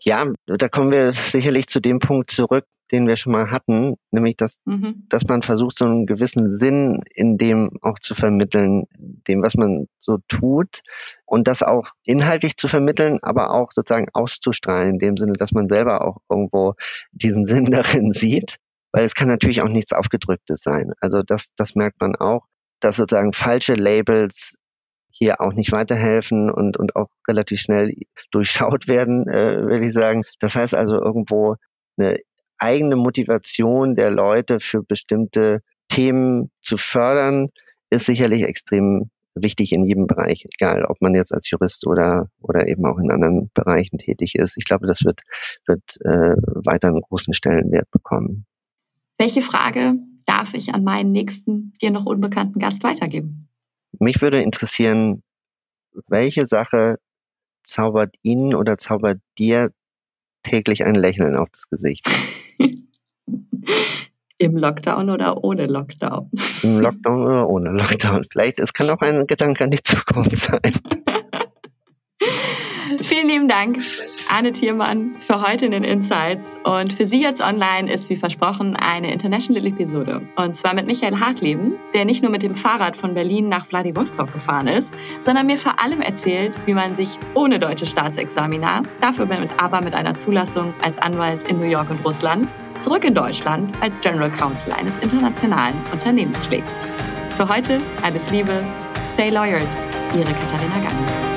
Ja, da kommen wir sicherlich zu dem Punkt zurück, den wir schon mal hatten, nämlich dass, mhm. dass man versucht, so einen gewissen Sinn in dem auch zu vermitteln, dem, was man so tut und das auch inhaltlich zu vermitteln, aber auch sozusagen auszustrahlen, in dem Sinne, dass man selber auch irgendwo diesen Sinn darin sieht, weil es kann natürlich auch nichts Aufgedrücktes sein. Also das, das merkt man auch, dass sozusagen falsche Labels hier auch nicht weiterhelfen und, und auch relativ schnell durchschaut werden, äh, würde ich sagen. Das heißt also irgendwo eine eigene Motivation der Leute für bestimmte Themen zu fördern, ist sicherlich extrem wichtig in jedem Bereich, egal ob man jetzt als Jurist oder, oder eben auch in anderen Bereichen tätig ist. Ich glaube, das wird, wird äh, weiter einen großen Stellenwert bekommen. Welche Frage darf ich an meinen nächsten dir noch unbekannten Gast weitergeben? Mich würde interessieren, welche Sache zaubert Ihnen oder zaubert dir täglich ein Lächeln auf das Gesicht? Im Lockdown oder ohne Lockdown? Im Lockdown oder ohne Lockdown. Vielleicht, es kann auch ein Gedanke an die Zukunft sein. Vielen lieben Dank, Anne Thiermann, für heute in den Insights. Und für Sie jetzt online ist wie versprochen eine International-Episode. Und zwar mit Michael Hartleben, der nicht nur mit dem Fahrrad von Berlin nach Vladivostok gefahren ist, sondern mir vor allem erzählt, wie man sich ohne deutsche Staatsexamina, dafür mit, aber mit einer Zulassung als Anwalt in New York und Russland, zurück in Deutschland als General Counsel eines internationalen Unternehmens schlägt. Für heute alles Liebe, stay lawyered, Ihre Katharina Ganges.